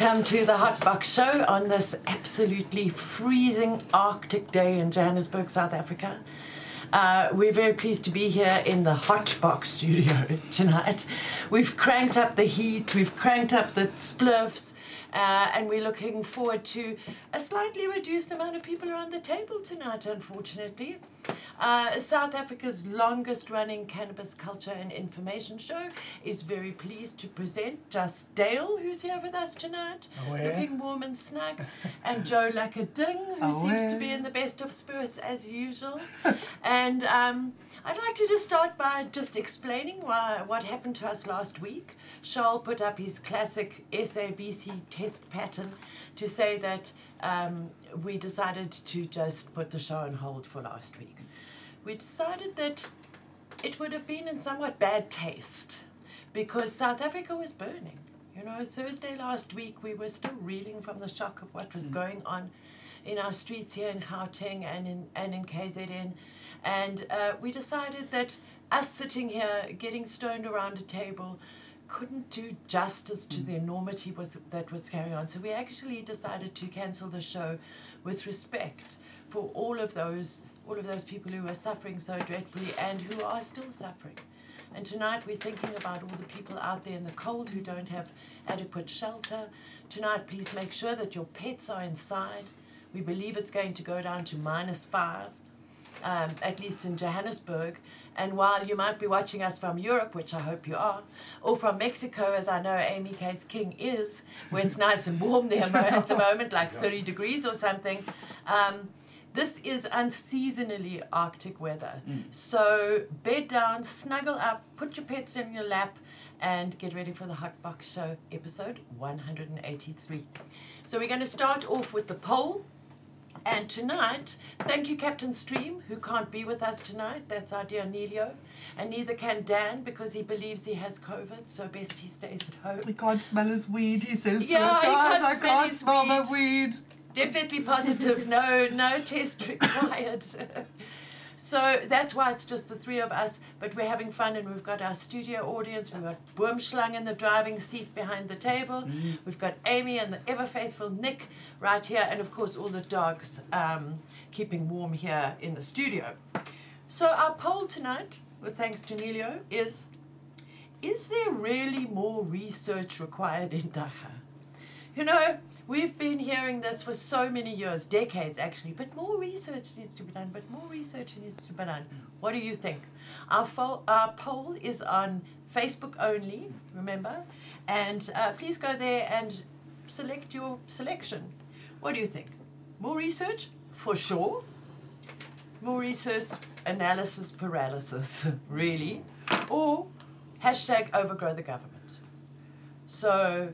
Welcome to the Hot Box Show on this absolutely freezing Arctic day in Johannesburg, South Africa. Uh, we're very pleased to be here in the Hot Box studio tonight. We've cranked up the heat, we've cranked up the spliffs, uh, and we're looking forward to a slightly reduced amount of people around the table tonight, unfortunately. Uh, South Africa's longest running cannabis culture and information show is very pleased to present Just Dale, who's here with us tonight, Aware. looking warm and snug, and Joe Lackading, who seems to be in the best of spirits as usual. and um, I'd like to just start by just explaining why, what happened to us last week. Charles put up his classic SABC test pattern to say that um, we decided to just put the show on hold for last week. We decided that it would have been in somewhat bad taste because South Africa was burning. You know, Thursday last week we were still reeling from the shock of what was going on in our streets here in Gauteng and in and in KZN, and uh, we decided that us sitting here getting stoned around a table couldn't do justice to the enormity was that was going on. So we actually decided to cancel the show with respect for all of those all of those people who are suffering so dreadfully and who are still suffering. And tonight we're thinking about all the people out there in the cold who don't have adequate shelter. Tonight, please make sure that your pets are inside. We believe it's going to go down to minus five, um, at least in Johannesburg. And while you might be watching us from Europe, which I hope you are, or from Mexico, as I know Amy Case King is, where it's nice and warm there at the moment, like 30 degrees or something. Um, this is unseasonally Arctic weather. So bed down, snuggle up, put your pets in your lap, and get ready for the Hot Box Show episode 183. So we're going to start off with the poll. And tonight, thank you, Captain Stream, who can't be with us tonight. That's our dear Nelio. And neither can Dan because he believes he has COVID, so best he stays at home. He can't smell his weed, he says to us, guys, I can't smell weed." the weed. Definitely positive. No, no test required. so that's why it's just the three of us. But we're having fun, and we've got our studio audience. We've got Boomschlang in the driving seat behind the table. We've got Amy and the ever faithful Nick right here, and of course all the dogs um, keeping warm here in the studio. So our poll tonight, with thanks to Nelio, is: Is there really more research required in dagga? You know, we've been hearing this for so many years, decades actually, but more research needs to be done, but more research needs to be done. What do you think? Our, fo- our poll is on Facebook only, remember? And uh, please go there and select your selection. What do you think? More research? For sure. More research, analysis paralysis, really. Or hashtag overgrow the government. So,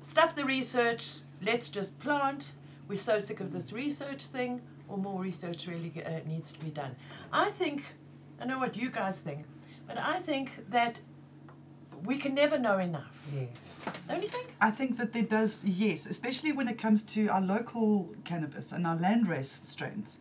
stuff the research, let's just plant. We're so sick of this research thing, or more research really uh, needs to be done. I think, I know what you guys think, but I think that we can never know enough. Yes. Don't you think? I think that there does, yes, especially when it comes to our local cannabis and our landrace strains.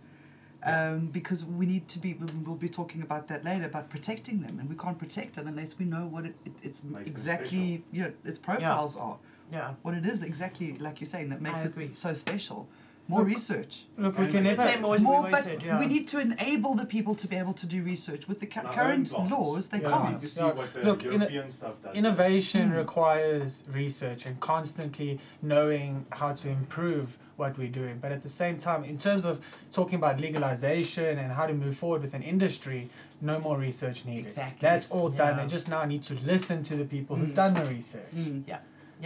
Um, because we need to be, we'll we'll be talking about that later, about protecting them, and we can't protect it unless we know what it, it, it's Makes them exactly, you know, its profiles are. Yeah. What it is exactly, like you're saying, that makes I agree. it so special. More Look, research. Look, we can let's Let's say never. more, More, more but research, yeah. we need to enable the people to be able to do research. With the cu- Our current plants. laws, they Yeah. We need can't. to see Yeah. what the Look, in a- European stuff does. Innovation Hmm. requires research and constantly knowing how to improve what we're doing. But at the same time, in terms of talking about legalization and how to move forward with an industry, no more research needed. Exactly. That's all done. Yeah. They just now need to listen to the people who've Mm. done the research. Mm. Yeah,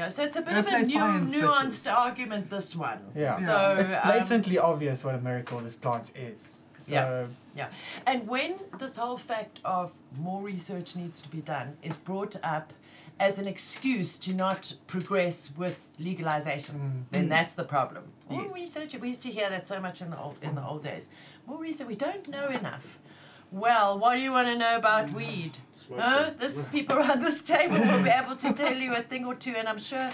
so it's a bit Go of a new, nuanced bitches. argument, this one. Yeah. Yeah. So, It's um, blatantly obvious what a miracle this plant is. So Yeah. And when this whole fact of more research needs to be done is brought up as an excuse to not progress with legalization, Mm. then Mm. that's the problem. More Yes. research. We used to hear that so much in the old in the old days. More research. We don't know enough. Well, what do you want to know about weed? Smoke Huh? some. This people around this table will be able to tell you a thing or two, and I'm sure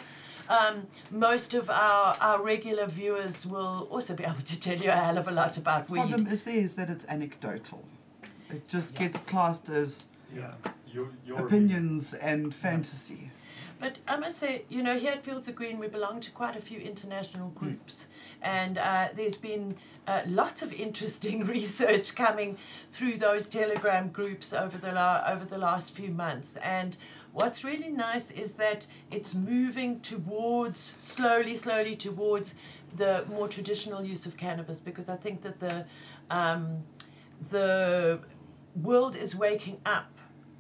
um, most of our, our regular viewers will also be able to tell you a hell of a lot about weed. The weed. problem is there is that it's anecdotal. It just Yeah. gets classed as Yeah. Your, your opinions and fantasy. But I must say, you know, here at Fields of Green, we belong to quite a few international groups, and uh, there's been uh, lots of interesting research coming through those Telegram groups over the la- over the last few months. And what's really nice is that it's moving towards slowly, slowly towards the more traditional use of cannabis, because I think that the um, the world is waking up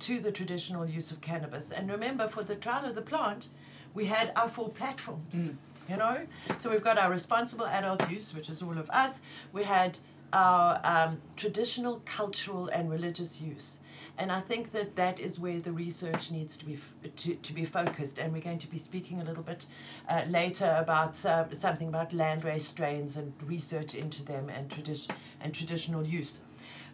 to the traditional use of cannabis. And remember, for the trial of the plant, we had our four platforms. You know, so we've got our responsible adult use, which is all of us. We had our um, traditional, cultural, and religious use. And I think that that is where the research needs to be f- to, to be focused. And we're going to be speaking a little bit uh, later about uh, something about landrace strains and research into them and tradi- and traditional use.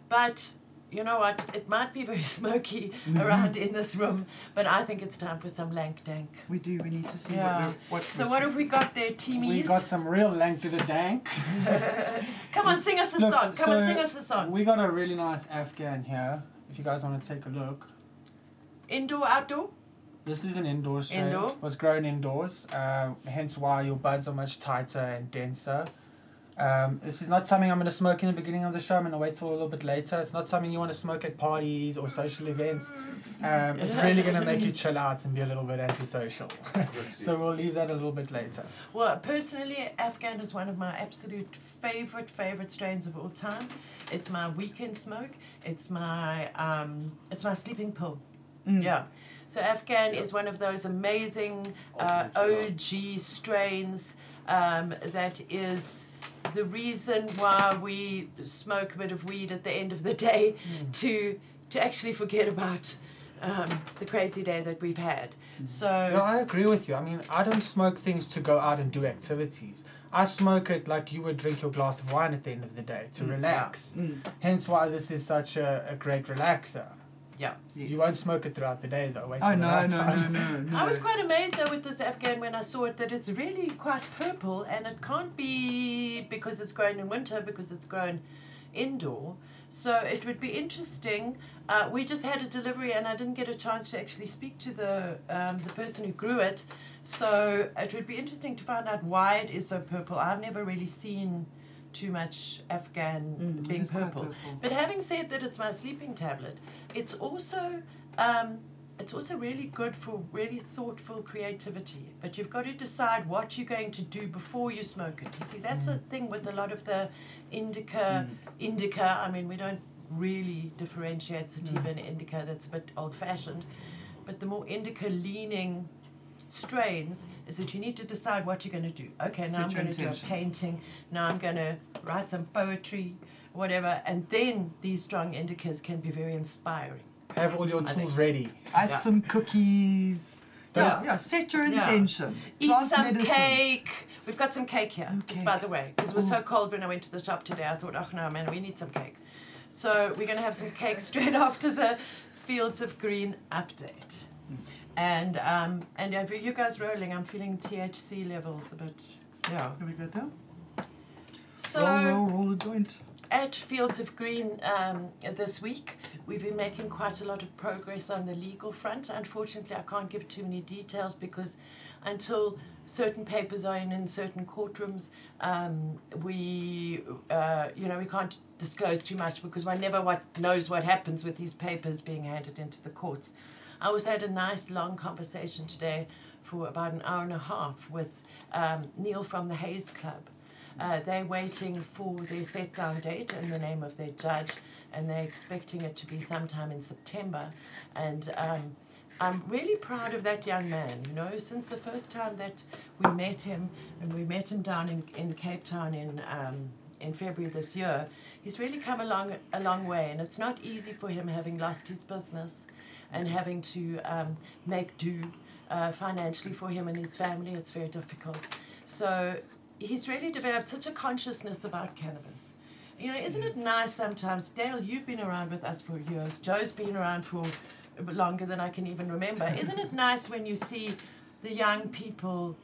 But you know what? It might be very smoky around in this room, but I think it's time for some lank dank. We do. We need to see Yeah. what we're. What So what have we got there, teamies? We got some real lank to the dank. Come on, sing us a Look, song. Come on, sing us a song. We got a really nice Afghan here. If you guys want to take a look. Indoor, outdoor. This is an indoor strain. Indoor. Was grown indoors, uh, hence why your buds are much tighter and denser. Um, this is not something I'm going to smoke in the beginning of the show. I'm going to wait till a little bit later. It's not something you want to smoke at parties or social events. Um, it's really going to make you chill out and be a little bit antisocial. so we'll leave that a little bit later. Well, personally, Afghan is one of my absolute favorite, favorite strains of all time. It's my weekend smoke. It's my, um, it's my sleeping pill. Mm. Yeah. So Afghan is one of those amazing uh, OG strains um, that is the reason why we smoke a bit of weed at the end of the day to to actually forget about um, the crazy day that we've had. So No, I agree with you. I mean, I don't smoke things to go out and do activities. I smoke it like you would drink your glass of wine at the end of the day to Mm. relax. Mm. Hence why this is such a, a great relaxer. Yeah. Yes. You won't smoke it throughout the day though. Wait Oh till no no no no no. I was quite amazed though with this Afghan when I saw it that it's really quite purple and it can't be because it's grown in winter because it's grown indoor. So it would be interesting. Uh, we just had a delivery and I didn't get a chance to actually speak to the um, the person who grew it. So it would be interesting to find out why it is so purple. I've never really seen too much Afghan Mm, being quite purple. But having said that, it's my sleeping tablet. It's also um, it's also really good for really thoughtful creativity. But you've got to decide what you're going to do before you smoke it. You see, that's a thing with a lot of the indica. Indica. I mean, we don't really differentiate sativa and indica. That's a bit old-fashioned. But the more indica-leaning strains is that you need to decide what you're going to do. Okay, now Set I'm going to do a painting. Now I'm going to write some poetry, whatever, and then these strong indicators can be very inspiring. Have all your tools ready. Ice Yeah. some cookies. Yeah. yeah. Set your Yeah. intention. Eat some medicine. cake. We've got some cake here, Oh, just by the way, because it was so cold when I went to the shop today. I thought, oh no, man, we need some cake. So we're going to have some cake straight after the Fields of Green update. And um, and if you guys rolling, I'm feeling THC levels a bit. Yeah. Here we go down. So roll, roll, roll the joint. at Fields of Green um, this week, we've been making quite a lot of progress on the legal front. Unfortunately, I can't give too many details because until certain papers are in in certain courtrooms, um, we, uh, you know, we can't disclose too much because one never what knows what happens with these papers being handed into the courts. I was had a nice long conversation today for about an hour and a half with um, Neil from the Haze Club. Uh, they're waiting for their set down date in the name of their judge, and they're expecting it to be sometime in September. And um, I'm really proud of that young man. You know, since the first time that we met him, and we met him down in, in Cape Town in um, in February this year, he's really come along a long way. And it's not easy for him having lost his business and having to um, make do uh, financially for him and his family. It's very difficult. So he's really developed such a consciousness about cannabis. You know, isn't it nice sometimes, Dale? You've been around with us for years. Joe's been around for longer than I can even remember. Isn't it nice when you see the young people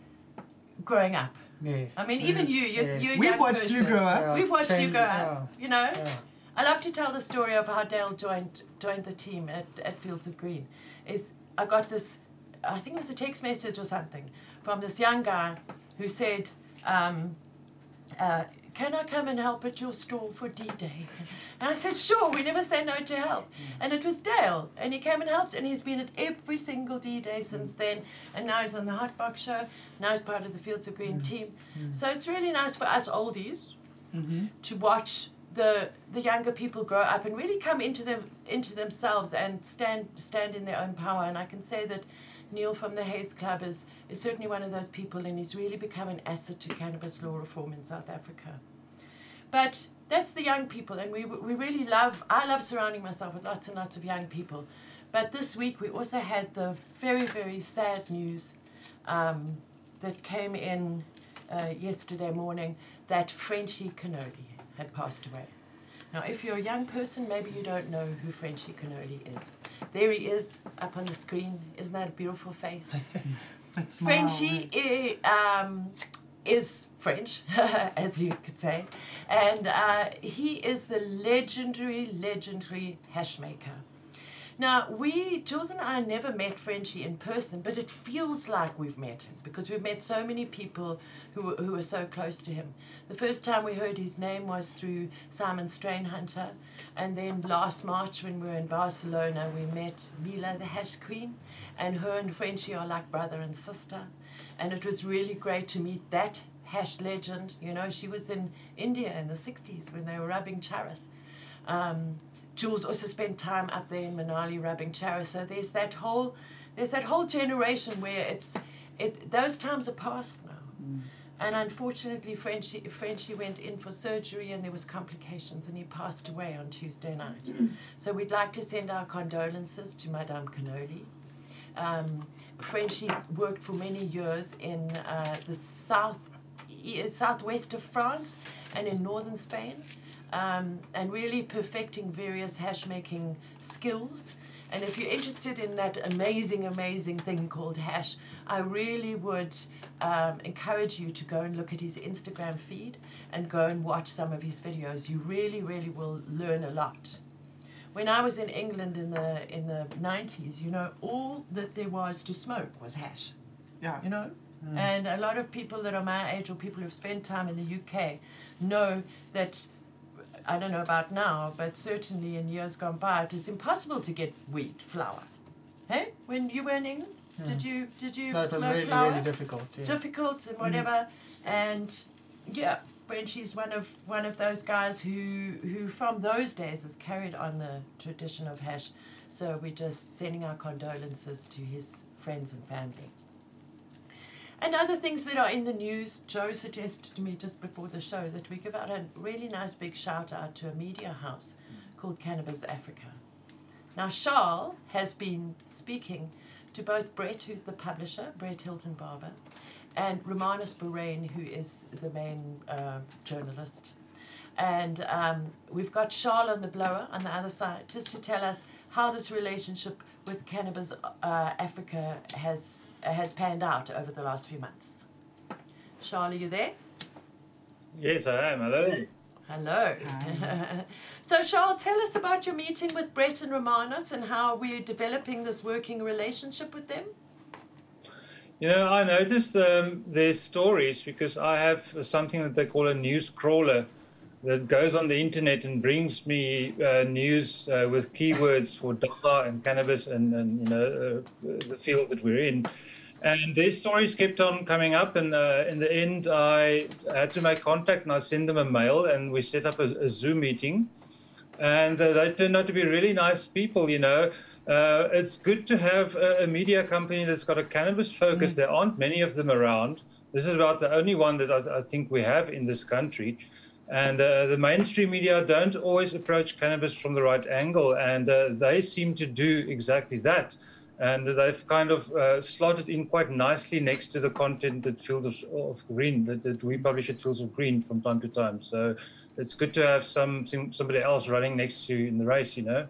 growing up? Yes. I mean, even you, you're, yes. you're a We've young watched you grow up. Yeah, We've watched you change- grow up. You know, Yeah. I love to tell the story of how Dale joined joined the team at, at Fields of Green. Is I got this I think it was a text message or something from this young guy who said, um, uh, can I come and help at your store for D Day? And I said, Sure, we never say no to help. And it was Dale, and he came and helped, and he's been at every single D Day since then. And now he's on the Hot Box Show, now he's part of the Fields of Green team. So it's really nice for us oldies Mm-hmm. to watch the the younger people grow up and really come into them into themselves and stand stand in their own power. And I can say that Neil from the Haze Club is, is certainly one of those people, and he's really become an asset to cannabis law reform in South Africa. But that's the young people, and we, we really love, I love surrounding myself with lots and lots of young people. But this week we also had the very, very sad news um, that came in uh, yesterday morning that Frenchy Cannoli had passed away. Now, if you're a young person, maybe you don't know who Frenchy Cannoli is. There he is up on the screen. Isn't that a beautiful face? That's Frenchy um, is French, as you could say, and uh, he is the legendary, legendary hash maker. Now, we, Jules and I, never met Frenchy in person, but it feels like we've met him because we've met so many people who, who are so close to him. The first time we heard his name was through Simon Strainhunter, and then last March when we were in Barcelona, we met Mila, the hash queen, and her and Frenchy are like brother and sister. And it was really great to meet that hash legend. You know, she was in India in the 60s when they were rubbing charas. Um, Jules also spent time up there in Manali rubbing charas. So there's that whole there's that whole generation where it's it those times are past now. And unfortunately, Frenchy, Frenchy went in for surgery and there was complications and he passed away on Tuesday night. so we'd like to send our condolences to Madame Cannoli. Um, Frenchie worked for many years in uh, the south, southwest of France and in northern Spain, um, and really perfecting various hash making skills. And if you're interested in that amazing, amazing thing called hash, I really would um, encourage you to go and look at his Instagram feed and go and watch some of his videos. You really, really will learn a lot when I was in England in the in the nineties, you know, all that there was to smoke was hash. Yeah. You know? And a lot of people that are my age or people who've spent time in the UK know that I don't know about now, but certainly in years gone by it was impossible to get wheat flour. Hey? When you were in England? Did hmm. you did you No, smoke really, flour? really difficult. Yeah. difficult and hmm. whatever. And yeah, Frenchy's one of one of those guys who who from those days has carried on the tradition of hash. So we're just sending our condolences to his friends and family. And other things that are in the news, Joe suggested to me just before the show that we give out a really nice big shout out to a media house called Cannabis Africa. Now, Charles has been speaking to both Brett, who's the publisher, Brett Hilton Barber, and Romanus Bahrain, who is the main uh, journalist. And um, we've got Charles on the blower on the other side, just to tell us how this relationship with Cannabis uh, Africa has has panned out over the last few months. Charles, are you there? Yes, I am. Hello. Hello. so, Charles, tell us about your meeting with Brett and Romanos and how we're developing this working relationship with them. You know, I noticed um, their stories because I have something that they call a news crawler that goes on the internet and brings me uh, news uh, with keywords for dagga and cannabis and, and you know uh, the field that we're in. And their stories kept on coming up, and uh, in the end, I had to make contact and I sent them a mail, and we set up a, a Zoom meeting. And uh, they turned out to be really nice people, you know. Uh, it's good to have a, a media company that's got a cannabis focus. There aren't many of them around. This is about the only one that I, I think we have in this country. And uh, the mainstream media don't always approach cannabis from the right angle, and uh, they seem to do exactly that. And they've kind of uh, slotted in quite nicely next to the content that Fields of, of Green that, that we publish at Fields of Green from time to time. So it's good to have some- somebody else running next to you in the race, you know.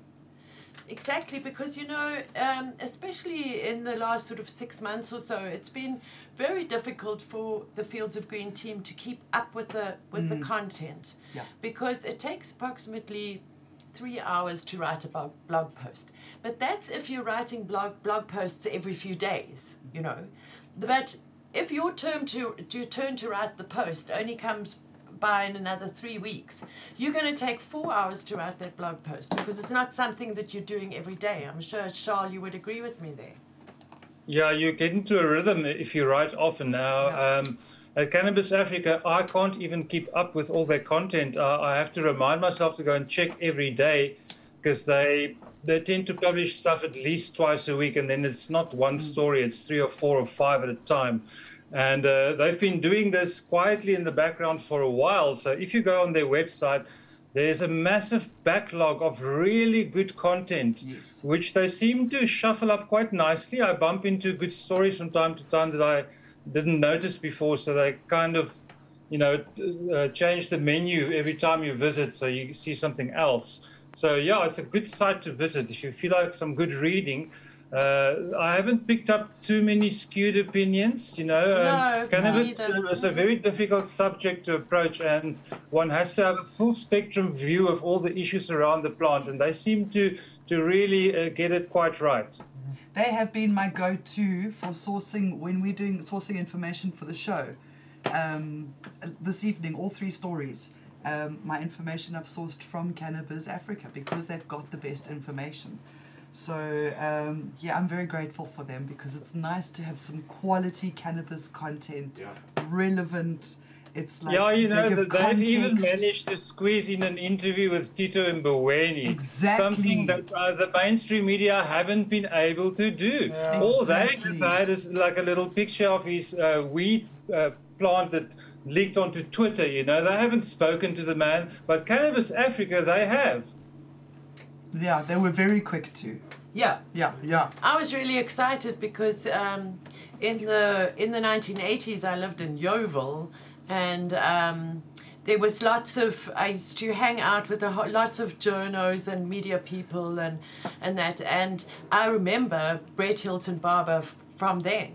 Exactly, because you know, um, especially in the last sort of six months or so, it's been very difficult for the Fields of Green team to keep up with the with the content, Yeah. because it takes approximately three hours to write a blog, blog post. But that's if you're writing blog blog posts every few days, you know. But if your turn to your turn to write the post only comes by in another three weeks, you're going to take four hours to write that blog post because it's not something that you're doing every day. I'm sure, Charles, you would agree with me there. Yeah, you get into a rhythm if you write often now. Yeah. Um, at Cannabis Africa, I can't even keep up with all their content. Uh, I have to remind myself to go and check every day because they they tend to publish stuff at least twice a week, and then it's not one story; it's three or four or five at a time. And uh, they've been doing this quietly in the background for a while. So if you go on their website, there's a massive backlog of really good content, Yes. which they seem to shuffle up quite nicely. I bump into good stories from time to time that I didn't notice before, so they kind of, you know, uh, change the menu every time you visit, so you see something else. So yeah, it's a good site to visit if you feel like some good reading. Uh, I haven't picked up too many skewed opinions, you know. No, um, cannabis is a very difficult subject to approach, and one has to have a full spectrum view of all the issues around the plant, and they seem to to really uh, get it quite right. They have been my go-to for sourcing when we're doing sourcing information for the show. Um, this evening, all three stories. Um, my information I've sourced from Cannabis Africa because they've got the best information. So um, yeah, I'm very grateful for them because it's nice to have some quality cannabis content, relevant. It's like yeah, you know, that they've even managed to squeeze in an interview with Tito Mboweni. Exactly. Something that uh, the mainstream media haven't been able to do. Yeah. All they Exactly. have had is like a little picture of his uh, weed uh, plant that leaked onto Twitter. You know, they haven't spoken to the man, but Cannabis Africa, they have. Yeah, they were very quick to. Yeah, Yeah, yeah. I was really excited because um, in the in the 1980s I lived in Yeoville, and um, there was lots of I used to hang out with a, ho- lots of journos and media people and and that and I remember Brett Hilton Barber f- from then.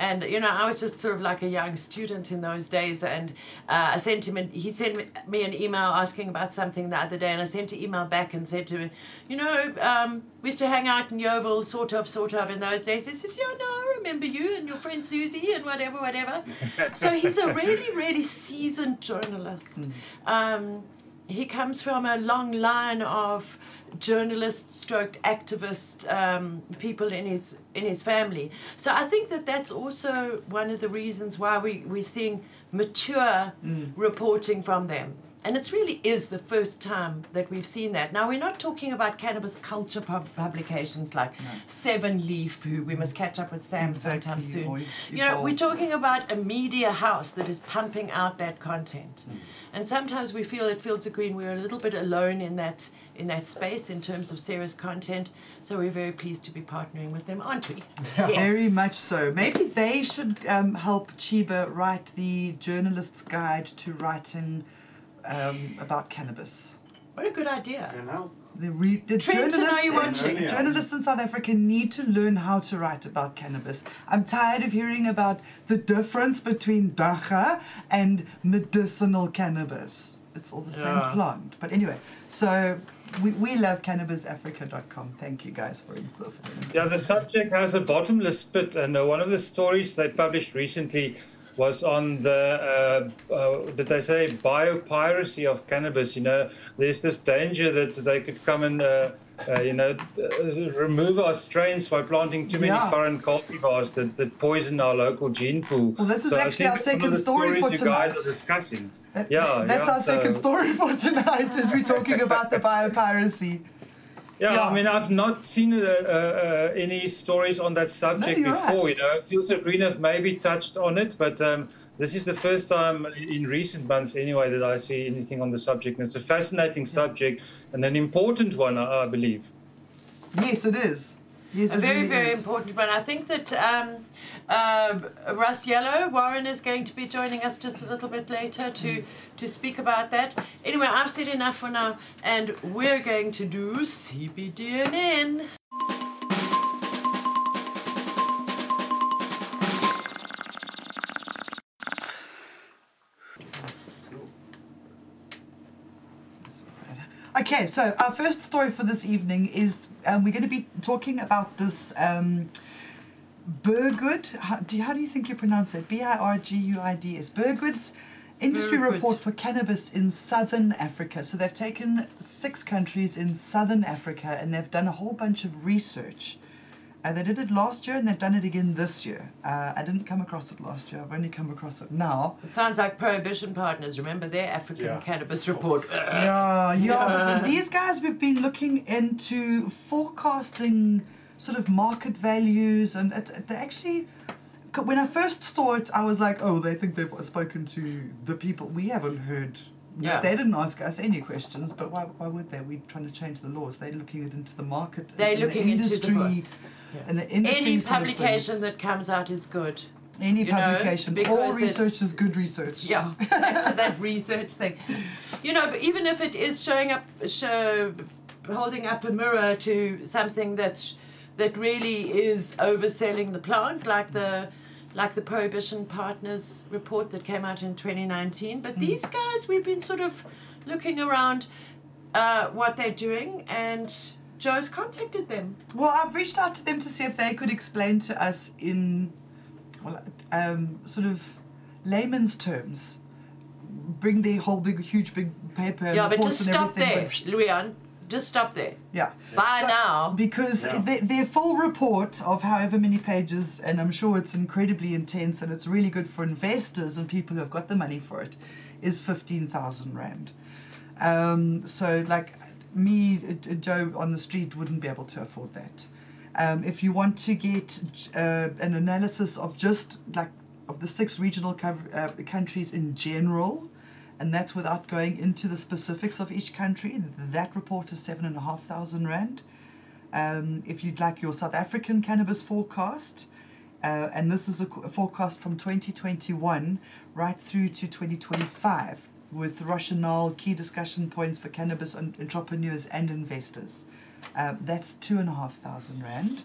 And you know, I was just sort of like a young student in those days, and uh, I sent him. An, he sent me- an email asking about something the other day, and I sent an email back and said to him, "You know, um, we used to hang out in Yeoville, sort of, sort of, in those days." He says, "Yeah, no, I remember you and your friend Susie and whatever, whatever." so he's a really, really seasoned journalist. Um, he comes from a long line of journalists, stroke activist um, people in his in his family. So I think that that's also one of the reasons why we we're seeing mature reporting from them. And it really is the first time that we've seen that. Now, we're not talking about cannabis culture pub- publications like Seven Leaf, who we must catch up with Sam sometime soon. or You know, we're talking about a media house that is pumping out that content. And sometimes we feel at Fields of Green we're a little bit alone in that in that space in terms of serious content. So we're very pleased to be partnering with them, aren't we? Yes. Very much so. Maybe they should um, help Chiba write the journalist's guide to writing um, about cannabis. What a good idea. Genau. The, re- the Trenton, are you journalists, watching? in, journalists in South Africa need to learn how to write about cannabis. I'm tired of hearing about the difference between dagga and medicinal cannabis. It's all the same Yeah. plant. But anyway, so we, we love cannabisafrica.com. Thank you guys for insisting. Yeah, the subject has a bottomless pit, and uh, one of the stories they published recently was on the, uh, uh, did they say, biopiracy of cannabis. You know, there's this danger that they could come and, uh, uh, you know, uh, remove our strains by planting too many Yeah. foreign cultivars that, that poison our local gene pool. Well, this is So actually our it's one of second story for you guys are discussing. That- Yeah, that's yeah, our second story for tonight as we're talking about the biopiracy. Yeah, Yeah. I mean, I've not seen uh, uh, any stories on that subject you're before. right. You know, of Green have maybe touched on it, but um, this is the first time in recent months, anyway, that I see anything on the subject. And it's a fascinating subject and an important one, I, I believe. Yes, it is. Yes, a very, very is. important one. I think that um, uh, Russ Yellow, Warren, is going to be joining us just a little bit later to, to speak about that. Anyway, I've said enough for now, and we're going to do CBDNN. Okay, so our first story for this evening is um, we're going to be talking about this um, Burgood. How do, you, how do you think you pronounce it? B I R G U I D S. Burgood's industry Burgood. report for cannabis in southern Africa. So they've taken six countries in southern Africa and they've done a whole bunch of research. Uh, they did it last year and they've done it again this year. Uh, I didn't come across it last year, I've only come across it now. It sounds like Prohibition Partners. Remember their African Yeah. cannabis report? Yeah, yeah, but these guys we've been looking into forecasting sort of market values, and it, it- they actually. When I first saw it, I was like, "Oh, they think they've spoken to the people." We haven't heard. Yeah. They didn't ask us any questions, but why, why would they? We're trying to change the laws. They're looking it into the market. They're in looking the into the industry. mar- Yeah. And the industry Any sort of publication that comes out is good. any you know, publication, all research is good research. Yeah, back to that research thing. You know, but even if it is showing up, show, holding up a mirror to something that that really is overselling the plant, like the like the Prohibition Partners report that came out in 2019. But these guys, we've been sort of looking around uh, what they're doing, and Joe's contacted them. Well, I've reached out to them to see if they could explain to us in, well, um, sort of layman's terms, bring the whole big, huge, big paper yeah, but just stop there, but- Leon. Just stop there. yeah. By So- now, Because Yeah. their, their full report of however many pages, and I'm sure it's incredibly intense and it's really good for investors and people who have got the money for it, is 15,000 Rand. Um, so, like me, uh, Joe on the street wouldn't be able to afford that. Um, if you want to get uh, an analysis of just like of the six regional uh, countries in general, and that's without going into the specifics of each country, that report is seven and a half thousand rand. Um, if you'd like your South African cannabis forecast, uh, and this is a, a forecast from 2021 right through to 2025 with rationale, key discussion points for cannabis entrepreneurs and investors. Uh, that's two and a half thousand rand.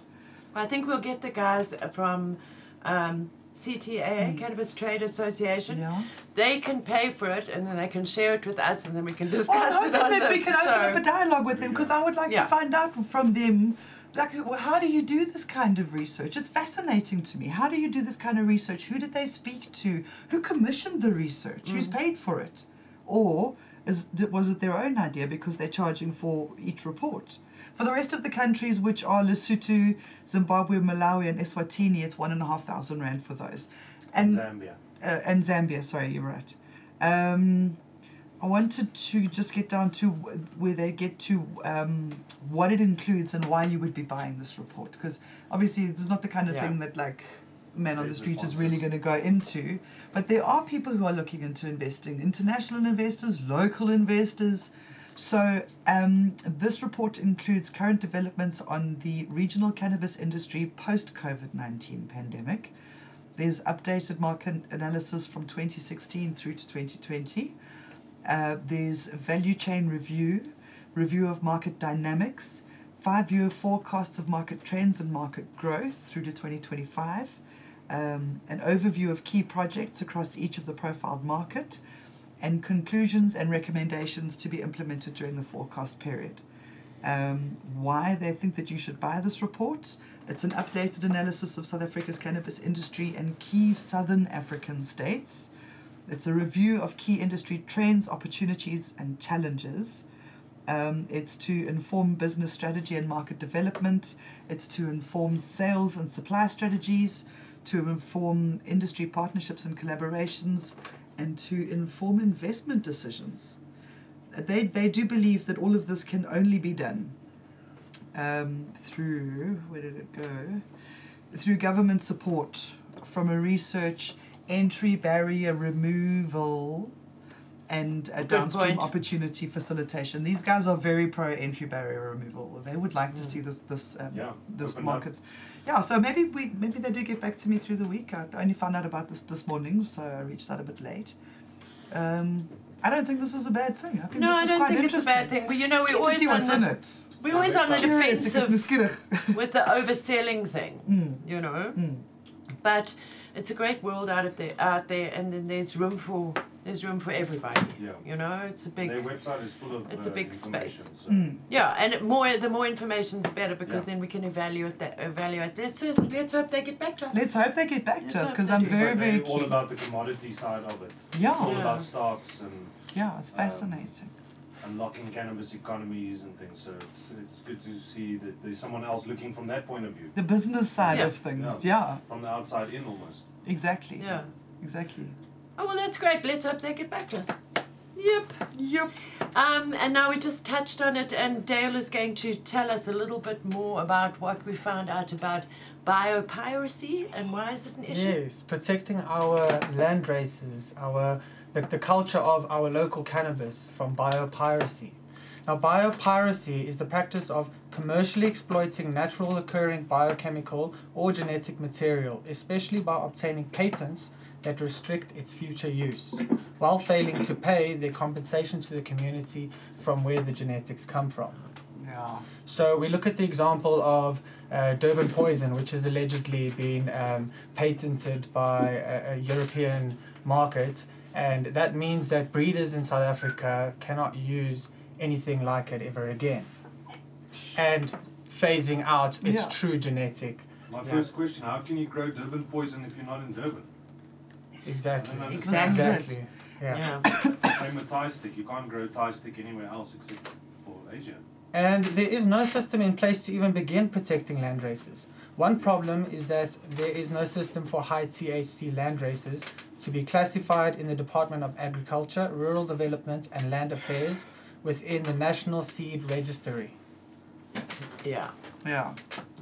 I think we'll get the guys from um, CTA, Mm. Cannabis Trade Association. Yeah. They can pay for it, and then they can share it with us, and then we can Oh, discuss I'm it on that we can show. open up a dialogue with them because I would like Yeah. to find out from them, like, how do you do this kind of research? It's fascinating to me. How do you do this kind of research? Who did they speak to? Who commissioned the research? Who's Mm. paid for it? Or is was it their own idea because they're charging for each report? For the rest of the countries, which are Lesotho, Zimbabwe, Malawi, and Eswatini, it's one and a half thousand rand for those. And Zambia. uh, and Zambia. Sorry, you're right. Um, I wanted to just get down to where they get to um, what it includes and why you would be buying this report, because obviously it's not the kind of Yeah. thing that like man on the street is really going to go into. But there are people who are looking into investing, international investors, local investors. So um, this report includes current developments on the regional cannabis industry post COVID nineteen pandemic. There's updated market analysis from 2016 through to 2020. Uh, there's value chain review, review of market dynamics, five year forecasts of market trends and market growth through to 2025, um, an overview of key projects across each of the profiled market, and conclusions and recommendations to be implemented during the forecast period. Um, why they think that you should buy this report. It's an updated analysis of South Africa's cannabis industry and key southern African states. It's a review of key industry trends, opportunities, and challenges. Um, it's to inform business strategy and market development. It's to inform sales and supply strategies, to inform industry partnerships and collaborations, and to inform investment decisions. They, they do believe that all of this can only be done um, through, where did it go? Through government support from a research entry barrier removal and a downstream point. opportunity facilitation. These guys are very pro entry barrier removal. They would like to see this this um, Yeah, this open up. Yeah, so maybe we maybe they do get back to me through the week. I only found out about this this morning, so I reached out a bit late. Um, I don't think this is a bad thing. I think No, this I is don't quite think it's a interesting. bad thing. Well, you know, to always see on what's the in it. we're always on the Curious, defensive with the overselling thing. Mm, You know, mm. but it's a great world out of there, out there, and then there's room for there's room for everybody. Yeah. You know, it's a big. Their website is full of it's a uh, big space. So. Mm. Yeah, and it more the more information's better because Yeah. then we can evaluate that. Evaluate. Let's just, let's hope they get back to us. Let's hope they get back Let's to us because I'm very, like very all about the commodity side of it. Yeah. It's all Yeah, Yeah. about stocks and yeah, it's Um, fascinating. unlocking cannabis economies and things. So it's it's good to see that there's someone else looking from that point of view, The business side Yeah. of things, Yeah. yeah, from the outside in almost. exactly. Yeah. Exactly. Oh well, that's great. Let's hope they get back to us. Yep. Yep. Um, and now we just touched on it, and Dale is going to tell us a little bit more about what we found out about biopiracy and why is it an issue. Yes, protecting our land races, our the, the culture of our local cannabis from biopiracy. Now, biopiracy is the practice of commercially exploiting natural occurring biochemical or genetic material, especially by obtaining patents that restrict its future use, while failing to pay the compensation to the community from where the genetics come from. Yeah. So we look at the example of uh, Durban poison, which has allegedly been um, patented by a, a European market, and that means that breeders in South Africa cannot use anything like it ever again, and phasing out its Yeah. true genetic. My Yeah. first question: How can you grow Durban poison if you're not in Durban? Exactly. I don't Exactly. Exactly. Yeah. Yeah. Same with Thai stick. You can't grow Thai stick anywhere else except for Asia. And there is no system in place to even begin protecting land races. One problem is that there is no system for high THC land races to be classified in the Department of Agriculture, Rural Development and Land Affairs within the National Seed Registry. Yeah. Yeah.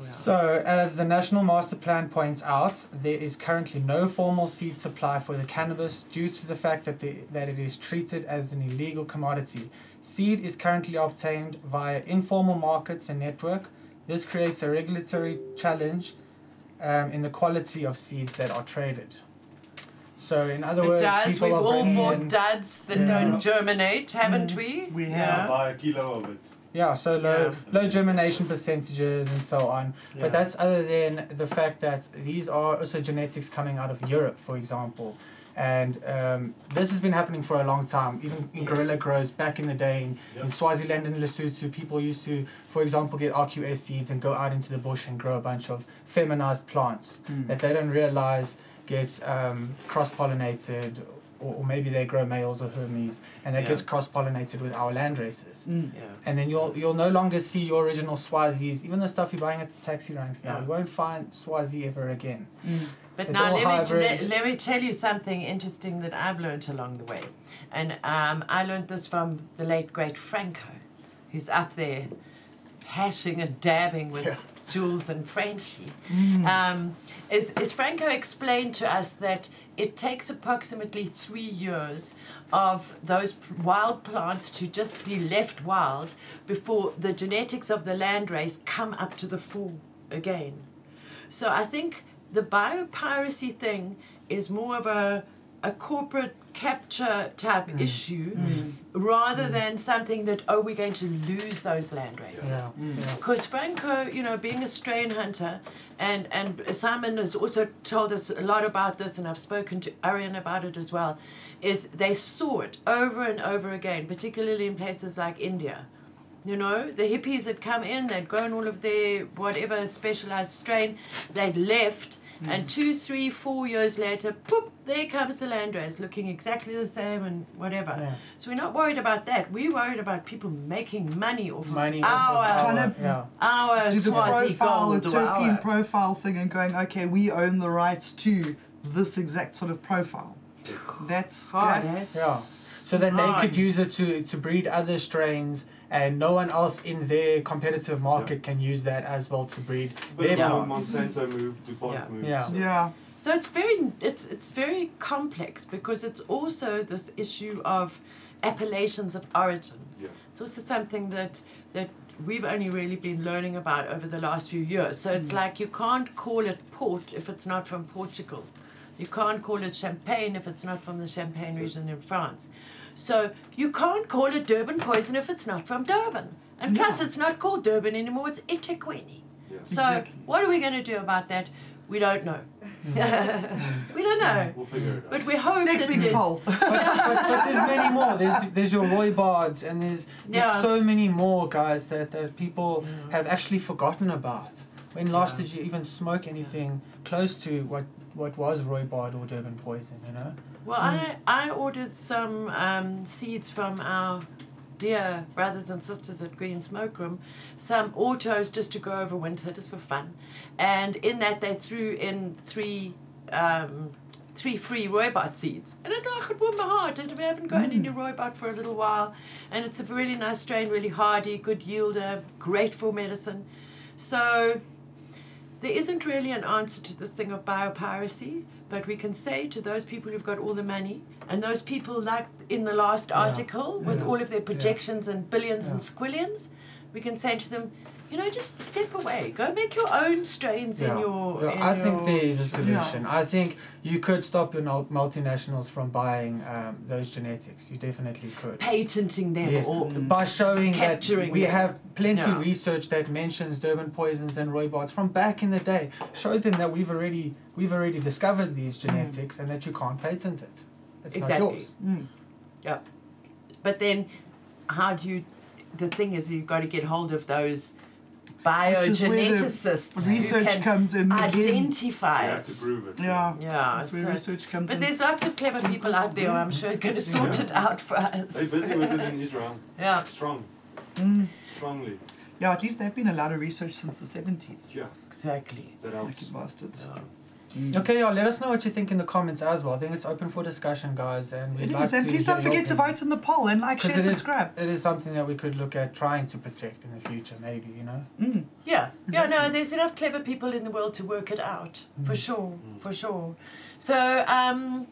So, as the National Master Plan points out, there is currently no formal seed supply for the cannabis due to the fact that, the, that it is treated as an illegal commodity. Seed is currently obtained via informal markets and network. This creates a regulatory challenge um, in the quality of seeds that are traded. So, in other It words, does. people We've are all bringing bought in, duds that Yeah. don't germinate, haven't we? we Yeah. have. Buy a kilo of it. Yeah, so low Yeah. low germination percentages and so on. Yeah. But that's other than the fact that these are also genetics coming out of Europe, for example. And um, this has been happening for a long time, even in guerrilla grows back in the day in, in Swaziland and Lesotho. People used to, for example, get RQS seeds and go out into the bush and grow a bunch of feminized plants Mm. that they don't realize get um, cross pollinated, or, or maybe they grow males or Hermes, and they Yeah. gets cross pollinated with our land races Mm. Yeah. and then you'll you'll no longer see your original Swazis, even the stuff you're buying at the taxi ranks now. Yeah. You won't find Swazi ever again. Mm. But It's now let me, hybrid. let, let me tell you something interesting that I've learned along the way. And um, I learned this from the late great Franco. who's up there hashing and dabbing with Yeah. Jules and Frenchy. Mm. Um, is, is Franco explained to us that it takes approximately three years of those wild plants to just be left wild before the genetics of the landrace come up to the full again. So I think the biopiracy thing is more of a a corporate capture type Mm. issue Mm. rather than something that oh we're going to lose those land races. Yeah. Mm. yeah. Because Franco, you know, being a strain hunter, and and Simon has also told us a lot about this, and I've spoken to Arjan about it as well. Is they saw it over and over again, particularly in places like India. You know, the hippies had come in, they'd grown all of their whatever specialized strain, they'd left, and two, three, four years later, poop, there comes the landrace looking exactly the same and whatever. Yeah. So we're not worried about that. We're worried about people making money off Money of off of our, our, Trying to- yeah. our Do the Swazi profile, the gold or terpene profile thing, and going, okay, we own the rights to this exact sort of profile. That's Hard, that's eh? Yeah. So that they could use it to, to breed other strains, and no one else in their competitive market can use that as well to breed But their Yeah. plants. Monsanto move, DuPont Yeah. move. Yeah. so- yeah. So it's very it's it's very complex because it's also this issue of appellations of origin. Yeah. It's also something that that we've only really been learning about over the last few years. So it's mm. like you can't call it port if it's not from Portugal. You can't call it champagne if it's not from the Champagne region in France. So you can't call it Durban poison if it's not from Durban. And plus Yeah. it's not called Durban anymore, it's eThekwini. Yeah. So Exactly. what are we going to do about that? We don't know. Mm-hmm. we don't know. We'll figure it out. But we hope Next week's there's- poll. but, but, but there's many more. There's there's your Rooibaards and there's there's Yeah. so many more guys that, that people have actually forgotten about. When last Yeah. did you even smoke anything close to what what was Rooibaard or Durban poison? You know. Well, I, I ordered some um, seeds from our dear brothers and sisters at Green Smoke Room, some autos just to go over winter, just for fun. And in that, they threw in three. Um, Three free rooibos seeds, and it, oh, it warmed my heart. And we haven't got any rooibos for a little while, and it's a really nice strain, really hardy, good yielder, great for medicine. So there isn't really an answer to this thing of biopiracy, but we can say to those people who've got all the money and those people like in the last article with all of their projections and billions and squillions, we can say to them, you know, just step away. Go make your own strains in your. Yeah, in I think there is a solution. I think you could stop your multinationals from buying um, those genetics. You definitely could. patenting them Yes, or by showing that we them. have plenty Yeah. research that mentions Durban poisons and rooibaards from back in the day. Show them that we've already we've already discovered these genetics and that you can't patent it. It's Mm. Exactly. not yours. Mm. Yeah. But then, how do you? The thing is, you've got to get hold of those Which is where the biogeneticists who Research can comes in again. You identify have it. to prove it. Yeah. Yeah, That's where so research comes But in. there's lots of clever people out there. I'm sure going to sort it out for us. They're us. busy with it in Israel. Yeah. Strong. Mm. Strongly. Yeah, at least they've been a lot of research since the 70s. Yeah, Exactly. that Lucky helps. bastards. Yeah. Okay, y'all, let us know what you think in the comments as well. I think it's open for discussion, guys, and we'd It like is, and to please don't forget to vote in the poll and like, share, 'Cause it is- subscribe. It is something that we could look at trying to protect in the future, maybe, you know? Mm. Yeah, yeah, no, there's enough clever people in the world to work it out, Mm. for sure, for sure. So, um,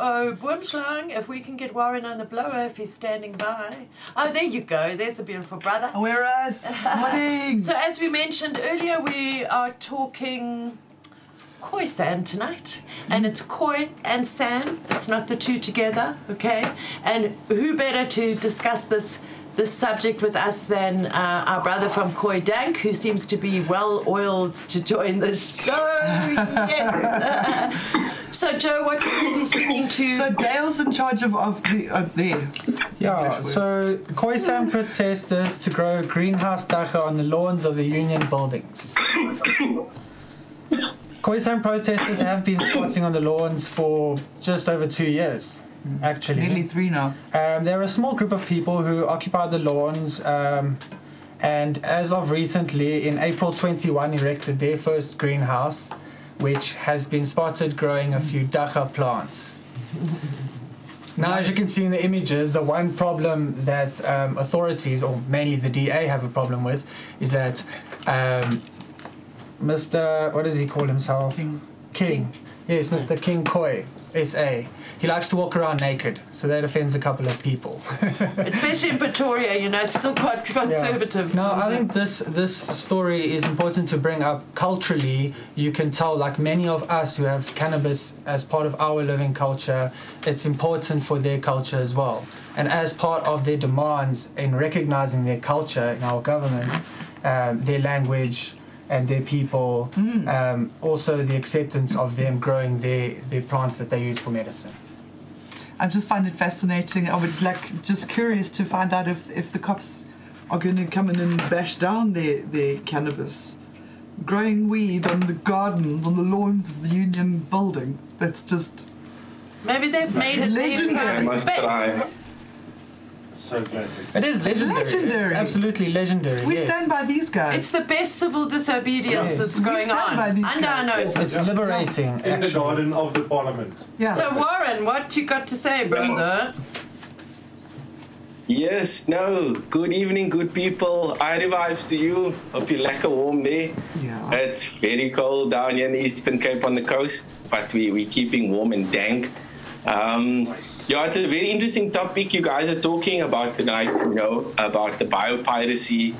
oh, Boomslang, if we can get Warren on the blower if he's standing by. Oh, there you go, there's the beautiful brother. Whereas, morning. So, as we mentioned earlier, we are talking Khoisan tonight, and it's Khoi and San. It's not the two together, okay? And who better to discuss this this subject with us than uh, our brother from Koi Dank, who seems to be well oiled to join the show. yes. so, Joe, what will you be speaking to? So Dale's in charge of, of the uh, there. Yeah, So, words. so Khoisan protesters to grow greenhouse dagga on the lawns of the union buildings. Khoisan protesters have been squatting on the lawns for just over two years, actually. Nearly three now. Um, there are a small group of people who occupy the lawns, um, and as of recently, in April 21, erected their first greenhouse, which has been spotted growing a few dagga plants. Now, as you can see in the images, the one problem that um, authorities, or mainly the DA, have a problem with is that um, Mr. What does he call himself? King. King. Yes, Mr. King Koi, SA. He likes to walk around naked, so that offends a couple of people. Especially in Pretoria, you know, it's still quite conservative. No, I think this this story is important to bring up culturally. You can tell, like many of us who have cannabis as part of our living culture, it's important for their culture as well. And as part of their demands in recognizing their culture in our government, um, their language and their people, um, also the acceptance of them growing their, their plants that they use for medicine. I just find it fascinating. I would like just curious to find out if if the cops are going to come in and bash down their their cannabis, growing weed on the gardens, on the lawns of the Union Building. That's just Maybe they've made it their Legendary. private I must space. try. So classic. It is legendary. legendary. It's absolutely legendary. we yes. stand by these guys. It's the best civil disobedience Yes. that's We going stand on by these under our guys. noses. It's liberating, In the garden of the parliament. yeah. So Warren, what you got to say, brother? Yes, no. Good evening, good people. I vibes to you. Hope you're like a warm day. yeah. It's very cold down here in the Eastern Cape on the coast, but we, we're keeping warm and dank. Um, yeah, it's a very interesting topic you guys are talking about tonight, you know, about the biopiracy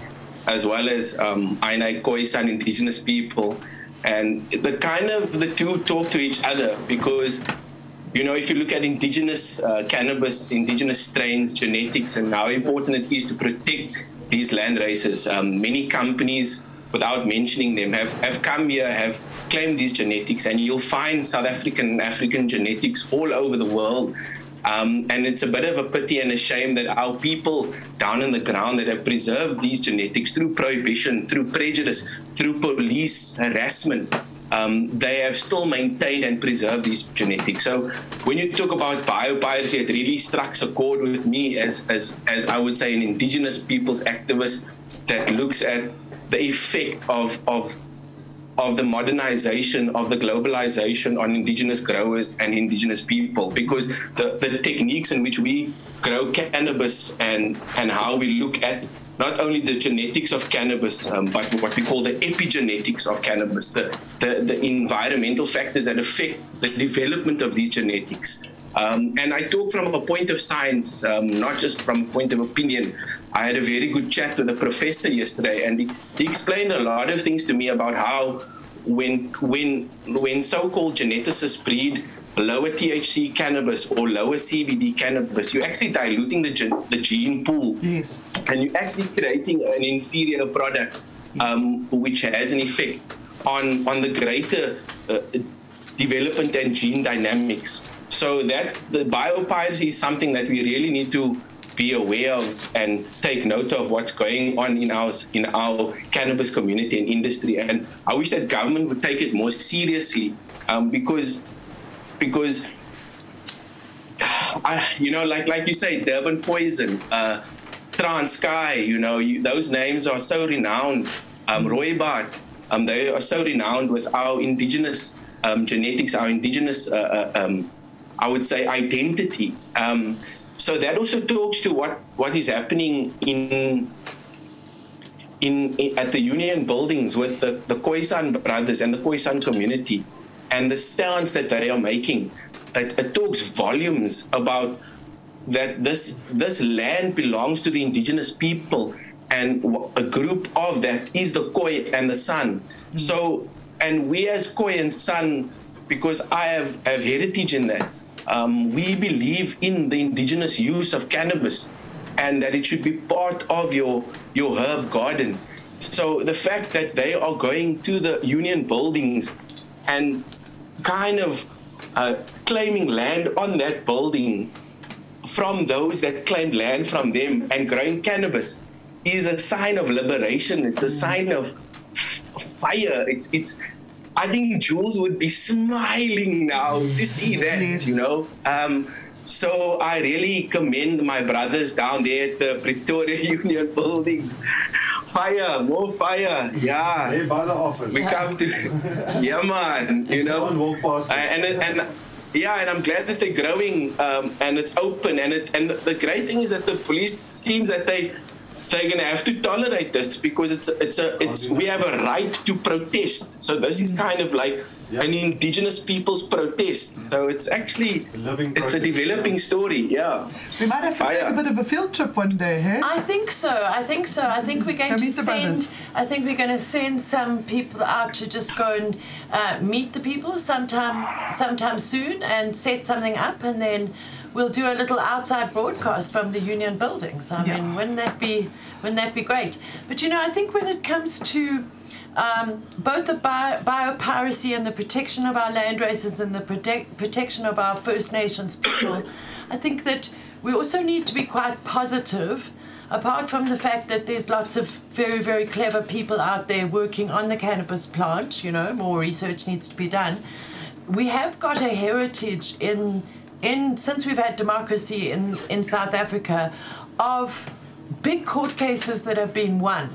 as well as um, Aina Khoisan indigenous people. And the kind of the two talk to each other because you know, if you look at indigenous uh, cannabis, indigenous strains, genetics, and how important it is to protect these land races, um, many companies without mentioning them, have, have come here, have claimed these genetics, and you'll find South African African genetics all over the world. Um, and it's a bit of a pity and a shame that our people down in the ground that have preserved these genetics through prohibition, through prejudice, through police harassment, um, they have still maintained and preserved these genetics. So when you talk about biopiracy, it really strikes a chord with me as, as, as I would say an indigenous peoples activist that looks at the effect of, of of the modernization of the globalization on indigenous growers and indigenous people. Because the, the techniques in which we grow cannabis and and how we look at not only the genetics of cannabis um, but what we call the epigenetics of cannabis the, the the environmental factors that affect the development of these genetics um, and I talk from a point of science, um, not just from a point of opinion. I had a very good chat with a professor yesterday, and he, he explained a lot of things to me about how when when when so-called geneticists breed lower THC cannabis or lower CBD cannabis, you're actually diluting the gen, the gene pool, Yes. and you're actually creating an inferior product, um, which has an effect on on the greater uh, development and gene dynamics. So that the biopiracy is something that we really need to be aware of and take note of what's going on in our in our cannabis community and industry. And I wish that government would take it more seriously um, because because I, you know, like like you say, Durban Poison, uh, Transkei, you know, you, those names are so renowned. Um, um, they are so renowned with our indigenous um, genetics, our indigenous, uh, uh, um, I would say, identity. Um, so that also talks to what what is happening in. In, in at the union buildings with the, the Khoisan brothers and the Khoisan community and the stance that they are making it, it talks volumes about that this this land belongs to the indigenous people and a group of that is the Khoi and the San. So and we as Khoi and San because I have, have heritage in that um, we believe in the indigenous use of cannabis and that it should be part of your your herb garden so the fact that they are going to the union buildings and kind of uh, claiming land on that building from those that claimed land from them and growing cannabis is a sign of liberation. It's a sign of f- fire. It's it's. I think Jules would be smiling now to see that. Yes. You know. Um, so I really commend my brothers down there at the Pretoria Union buildings. Fire, more fire. Yeah. There by the office. We come to, yeah, man. You know, Don't walk past uh, it. and and yeah, and I'm glad that they're growing um, and it's open. And it and the great thing is that the police seems that they they're gonna have to tolerate this because it's a, it's a it's we have a right to protest. So this is kind of like Yeah. an indigenous people's protest. So it's actually A living it's a developing yeah. story. Yeah. We might have to take a bit of a field trip one day, hey? I think so. I think so. I think we're going Come to send. brothers. I think we're going to send some people out to just go and uh, meet the people sometime, sometime soon, and set something up, and then we'll do a little outside broadcast from the union buildings. I Yeah. mean, wouldn't that be, wouldn't that be great? But you know, I think when it comes to um, both the bio, biopiracy and the protection of our land races and the protect, protection of our First Nations people, I think that we also need to be quite positive. Apart from the fact that there's lots of very, very clever people out there working on the cannabis plant, you know, more research needs to be done. We have got a heritage in, in since we've had democracy in, in South Africa, of big court cases that have been won.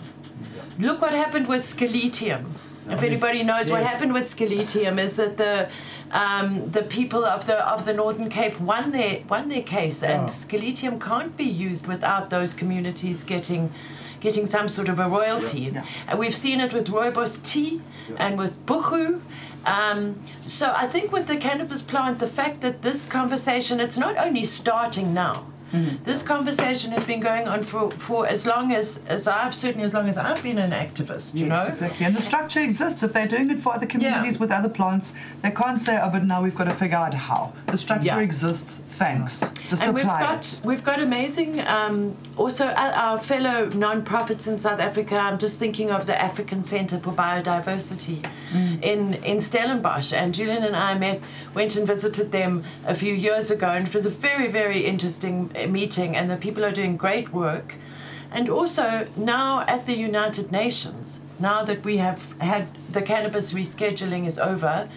Look what happened with Sceletium. If anybody knows what happened with Sceletium, is that the um, the people of the of the Northern Cape won their won their case, and Oh. Sceletium can't be used without those communities getting getting some sort of a royalty. Yeah. And we've seen it with rooibos tea and with buchu. Um, so I think with the cannabis plant, the fact that this conversation, it's not only starting now. This conversation has been going on for, for as long as, as I've certainly as long as I've been an activist, you yes, know? exactly. And the structure exists. If they're doing it for other communities with other plants, they can't say, "Oh, but now we've got to figure out how." The structure Yeah. exists. Thanks. Just and we've got it. we've got amazing um, also our, our fellow non-profits in South Africa. I'm just thinking of the African Centre for Biodiversity Mm. in in Stellenbosch, and Julian and I met went and visited them a few years ago, and it was a very very interesting uh, meeting. And the people are doing great work, and also now at the United Nations, now that we have had the cannabis rescheduling is over.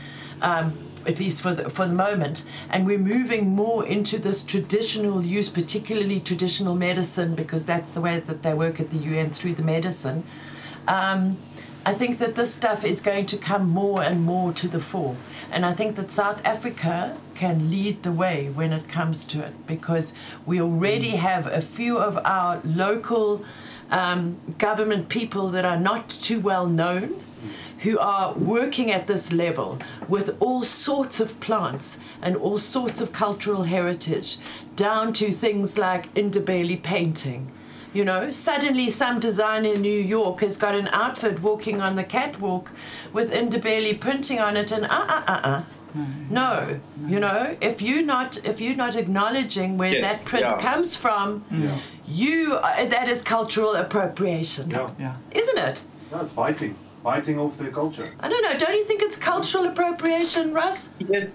Um, at least for the, for the moment, and we're moving more into this traditional use, particularly traditional medicine, because that's the way that they work at the UN through the medicine. Um, I think that this stuff is going to come more and more to the fore, and I think that South Africa can lead the way when it comes to it, because we already have a few of our local um, government people that are not too well known who are working at this level with all sorts of plants and all sorts of cultural heritage, down to things like Ndebele painting. You know, suddenly some designer in New York has got an outfit walking on the catwalk with Ndebele printing on it, and uh uh uh uh. No, you know, if you not if you're not acknowledging where Yes, that print yeah. comes from, Yeah. you uh, that is cultural appropriation, Yeah. Yeah. isn't it? No, it's biting. Biting off their culture. I don't know. Don't you think it's cultural appropriation, Russ? Yes.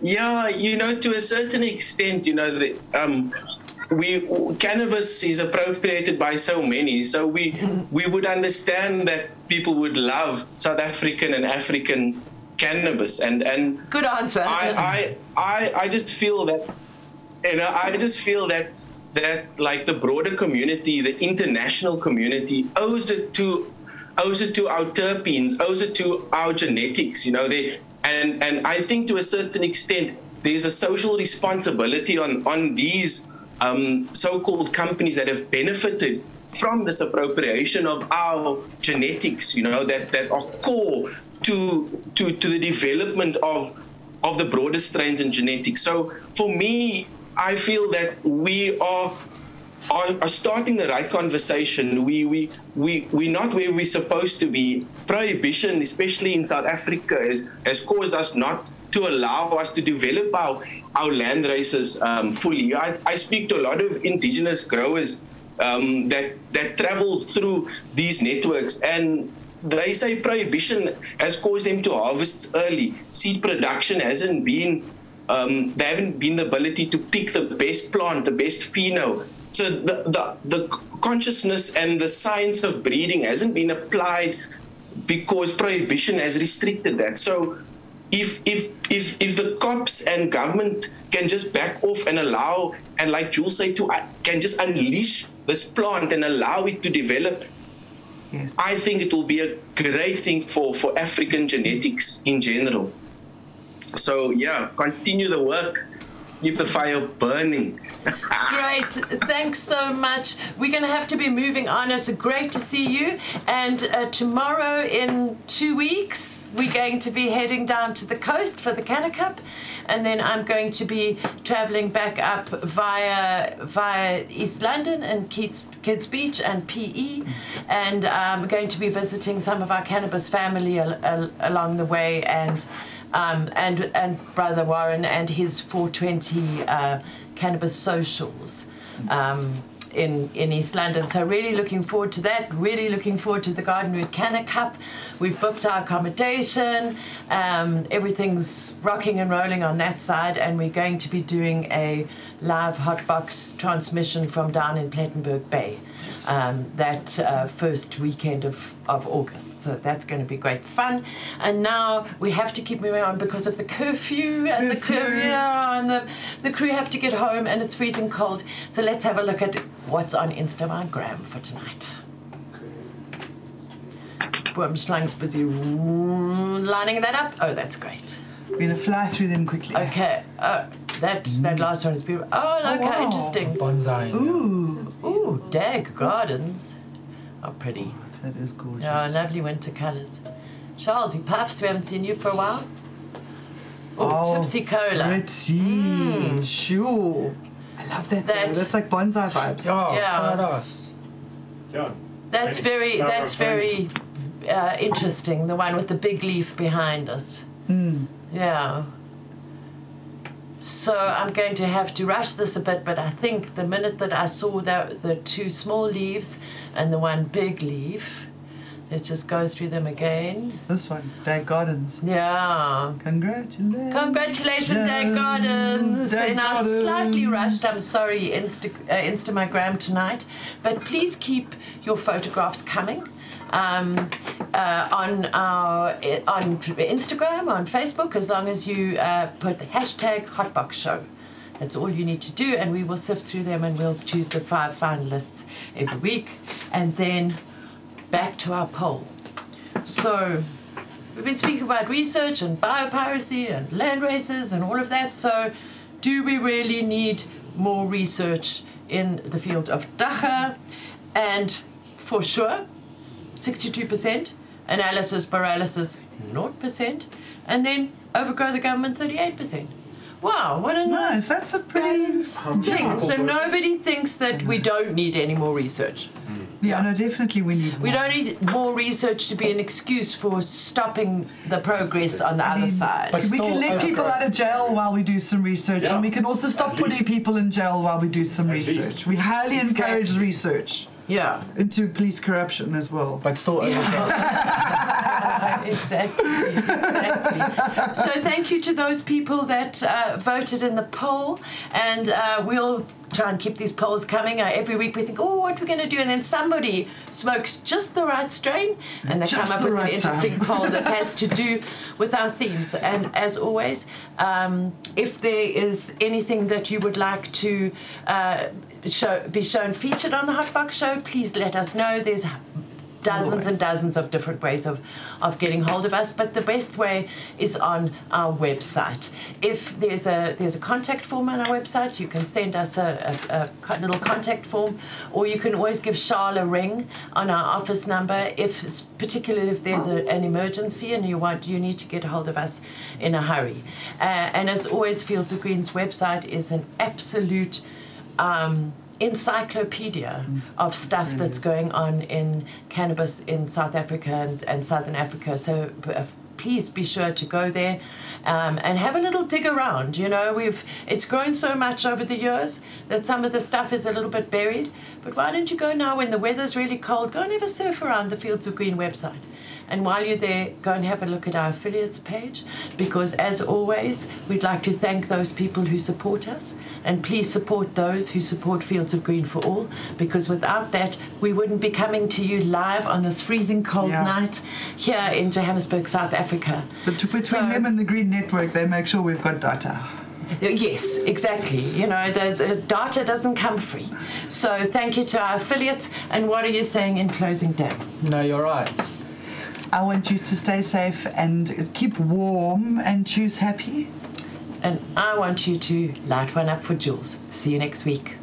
Yeah, you know, to a certain extent, you know, the, um, we cannabis is appropriated by so many, so we we would understand that people would love South African and African cannabis, and and Good answer. I, I, I, I just feel that, you know, I just feel that that like the broader community, the international community, owes it to owes it to our terpenes, owes it to our genetics. You know, they and and I think to a certain extent there's a social responsibility on on these um, so-called companies that have benefited from this appropriation of our genetics. You know, that that are core to to to the development of of the broader strains in genetics. So for me, I feel that we are are, are starting the right conversation. We we we we're not where we're supposed to be. Prohibition, especially in South Africa, has has caused us not to allow us to develop our our land races um, fully. I, I speak to a lot of indigenous growers um, that that travel through these networks and they say prohibition has caused them to harvest early. Seed production hasn't been, um, they haven't been the ability to pick the best plant, the best pheno. So the, the, the consciousness and the science of breeding hasn't been applied because prohibition has restricted that. So if if if if the cops and government can just back off and allow and like Jules said to uh, can just unleash this plant and allow it to develop Yes. I think it will be a great thing for, for African genetics in general. So yeah, continue the work, keep the fire burning. Great. Thanks so much. We're going to have to be moving on. It's great to see you. And uh, tomorrow, in two weeks, we're going to be heading down to the coast for the Canna Cup. And then I'm going to be traveling back up via via East London and Kidds, Kidds Beach and PE. And I'm going to be visiting some of our cannabis family al- al- along the way. And um, and and Brother Warren and his 420 uh, cannabis socials um, in in East London. So really looking forward to that. Really looking forward to the Garden Route Canna Cup. We've booked our accommodation. Um, everything's rocking and rolling on that side, and we're going to be doing a live hotbox transmission from down in Plettenberg Bay um, that uh, first weekend of, of August. So that's going to be great fun. And now we have to keep moving on because of the curfew and the Curfew. curfew yeah, and the, the crew have to get home and it's freezing cold. So let's have a look at what's on Instagram for tonight. Boomslang's busy lining that up. Oh, that's great. We're gonna fly through them quickly. Okay. Oh, that that last one is beautiful. Oh, okay, how wow. interesting. Bonsai. Ooh, Ooh, Dag Gardens. are pretty. that is gorgeous. Yeah, lovely winter colours. Charles, you puffs, we haven't seen you for a while. Oh, Tipsy Cola. Pretty. Sure. I love that. That- though. That's like bonsai vibes. Yeah, Yeah. try it out. Yeah. That's Thanks. very No, that's thanks. very uh, interesting. The one with the big leaf behind it. Mm. Yeah. So I'm going to have to rush this a bit, but I think the minute that I saw the the two small leaves and the one big leaf, let's just go through them again. This one, Dag Gardens. Yeah. Congratulations. Congratulations, Dan Gardens. Dan And I Gardens. slightly rushed. I'm sorry, Insta, uh, Instagram tonight, but please keep your photographs coming. Um, uh, on our on Instagram, on Facebook, as long as you uh, put the hashtag Hotbox Show. That's all you need to do, and we will sift through them, and we'll choose the five finalists every week, and then back to our poll. So We've been speaking about research and biopiracy and land races and all of that. So, do we really need more research in the field of dagga? And for sure, 62%, analysis paralysis 0%, and then overgrow the government 38%. Wow, what a Nice. nice That's a pretty. balanced um, thing. So nobody thinks that we mm-hmm. don't need any more research. Mm. Yeah, no, definitely we need. We don't need more research to be an excuse for stopping the progress on the I other mean, side. But we can let people out of jail while we do some research, Yeah. and we can also stop At putting least. people in jail while we do some At research. least. We highly encourage Exactly. research yeah. into police corruption as well. But still overgrown. exactly, exactly. So thank you to those people that uh, voted in the poll, and uh, we'll try and keep these polls coming. Uh, every week we think, oh, what are we going to do? And then somebody smokes just the right strain, and they Just come up the with right an interesting time. poll that has to do with our themes. And as always, um, if there is anything that you would like to uh, show, be shown featured on the Hotbox Show, please let us know. There's dozens and dozens of different ways of, of getting hold of us, but the best way is on our website. If there's a there's a contact form on our website, you can send us a, a, a little contact form, or you can always give Charlotte a ring on our office number. If particularly if there's a, an emergency and you want you need to get a hold of us in a hurry. Uh, and as always, Fields of Green's website is an absolute um, encyclopedia of stuff that's going on in cannabis in South Africa and, and Southern Africa. So uh, please be sure to go there um, and have a little dig around. You know, we've it's grown so much over the years that some of the stuff is a little bit buried. But why don't you go now when the weather's really cold? Go and have a surf around the Fields of Green website. And while you're there, go and have a look at our affiliates page because, as always, we'd like to thank those people who support us. And please support those who support Fields of Green for All because without that, we wouldn't be coming to you live on this freezing cold Yeah. night here in Johannesburg, South Africa. But to- between So- them and the Green Network, they make sure we've got data. Uh, yes, exactly. You know, the, the data doesn't come free. So thank you to our affiliates. And what are you saying in closing, Dan? no, you're right. I want you to stay safe and keep warm and choose happy. And I want you to light one up for Jules. See you next week.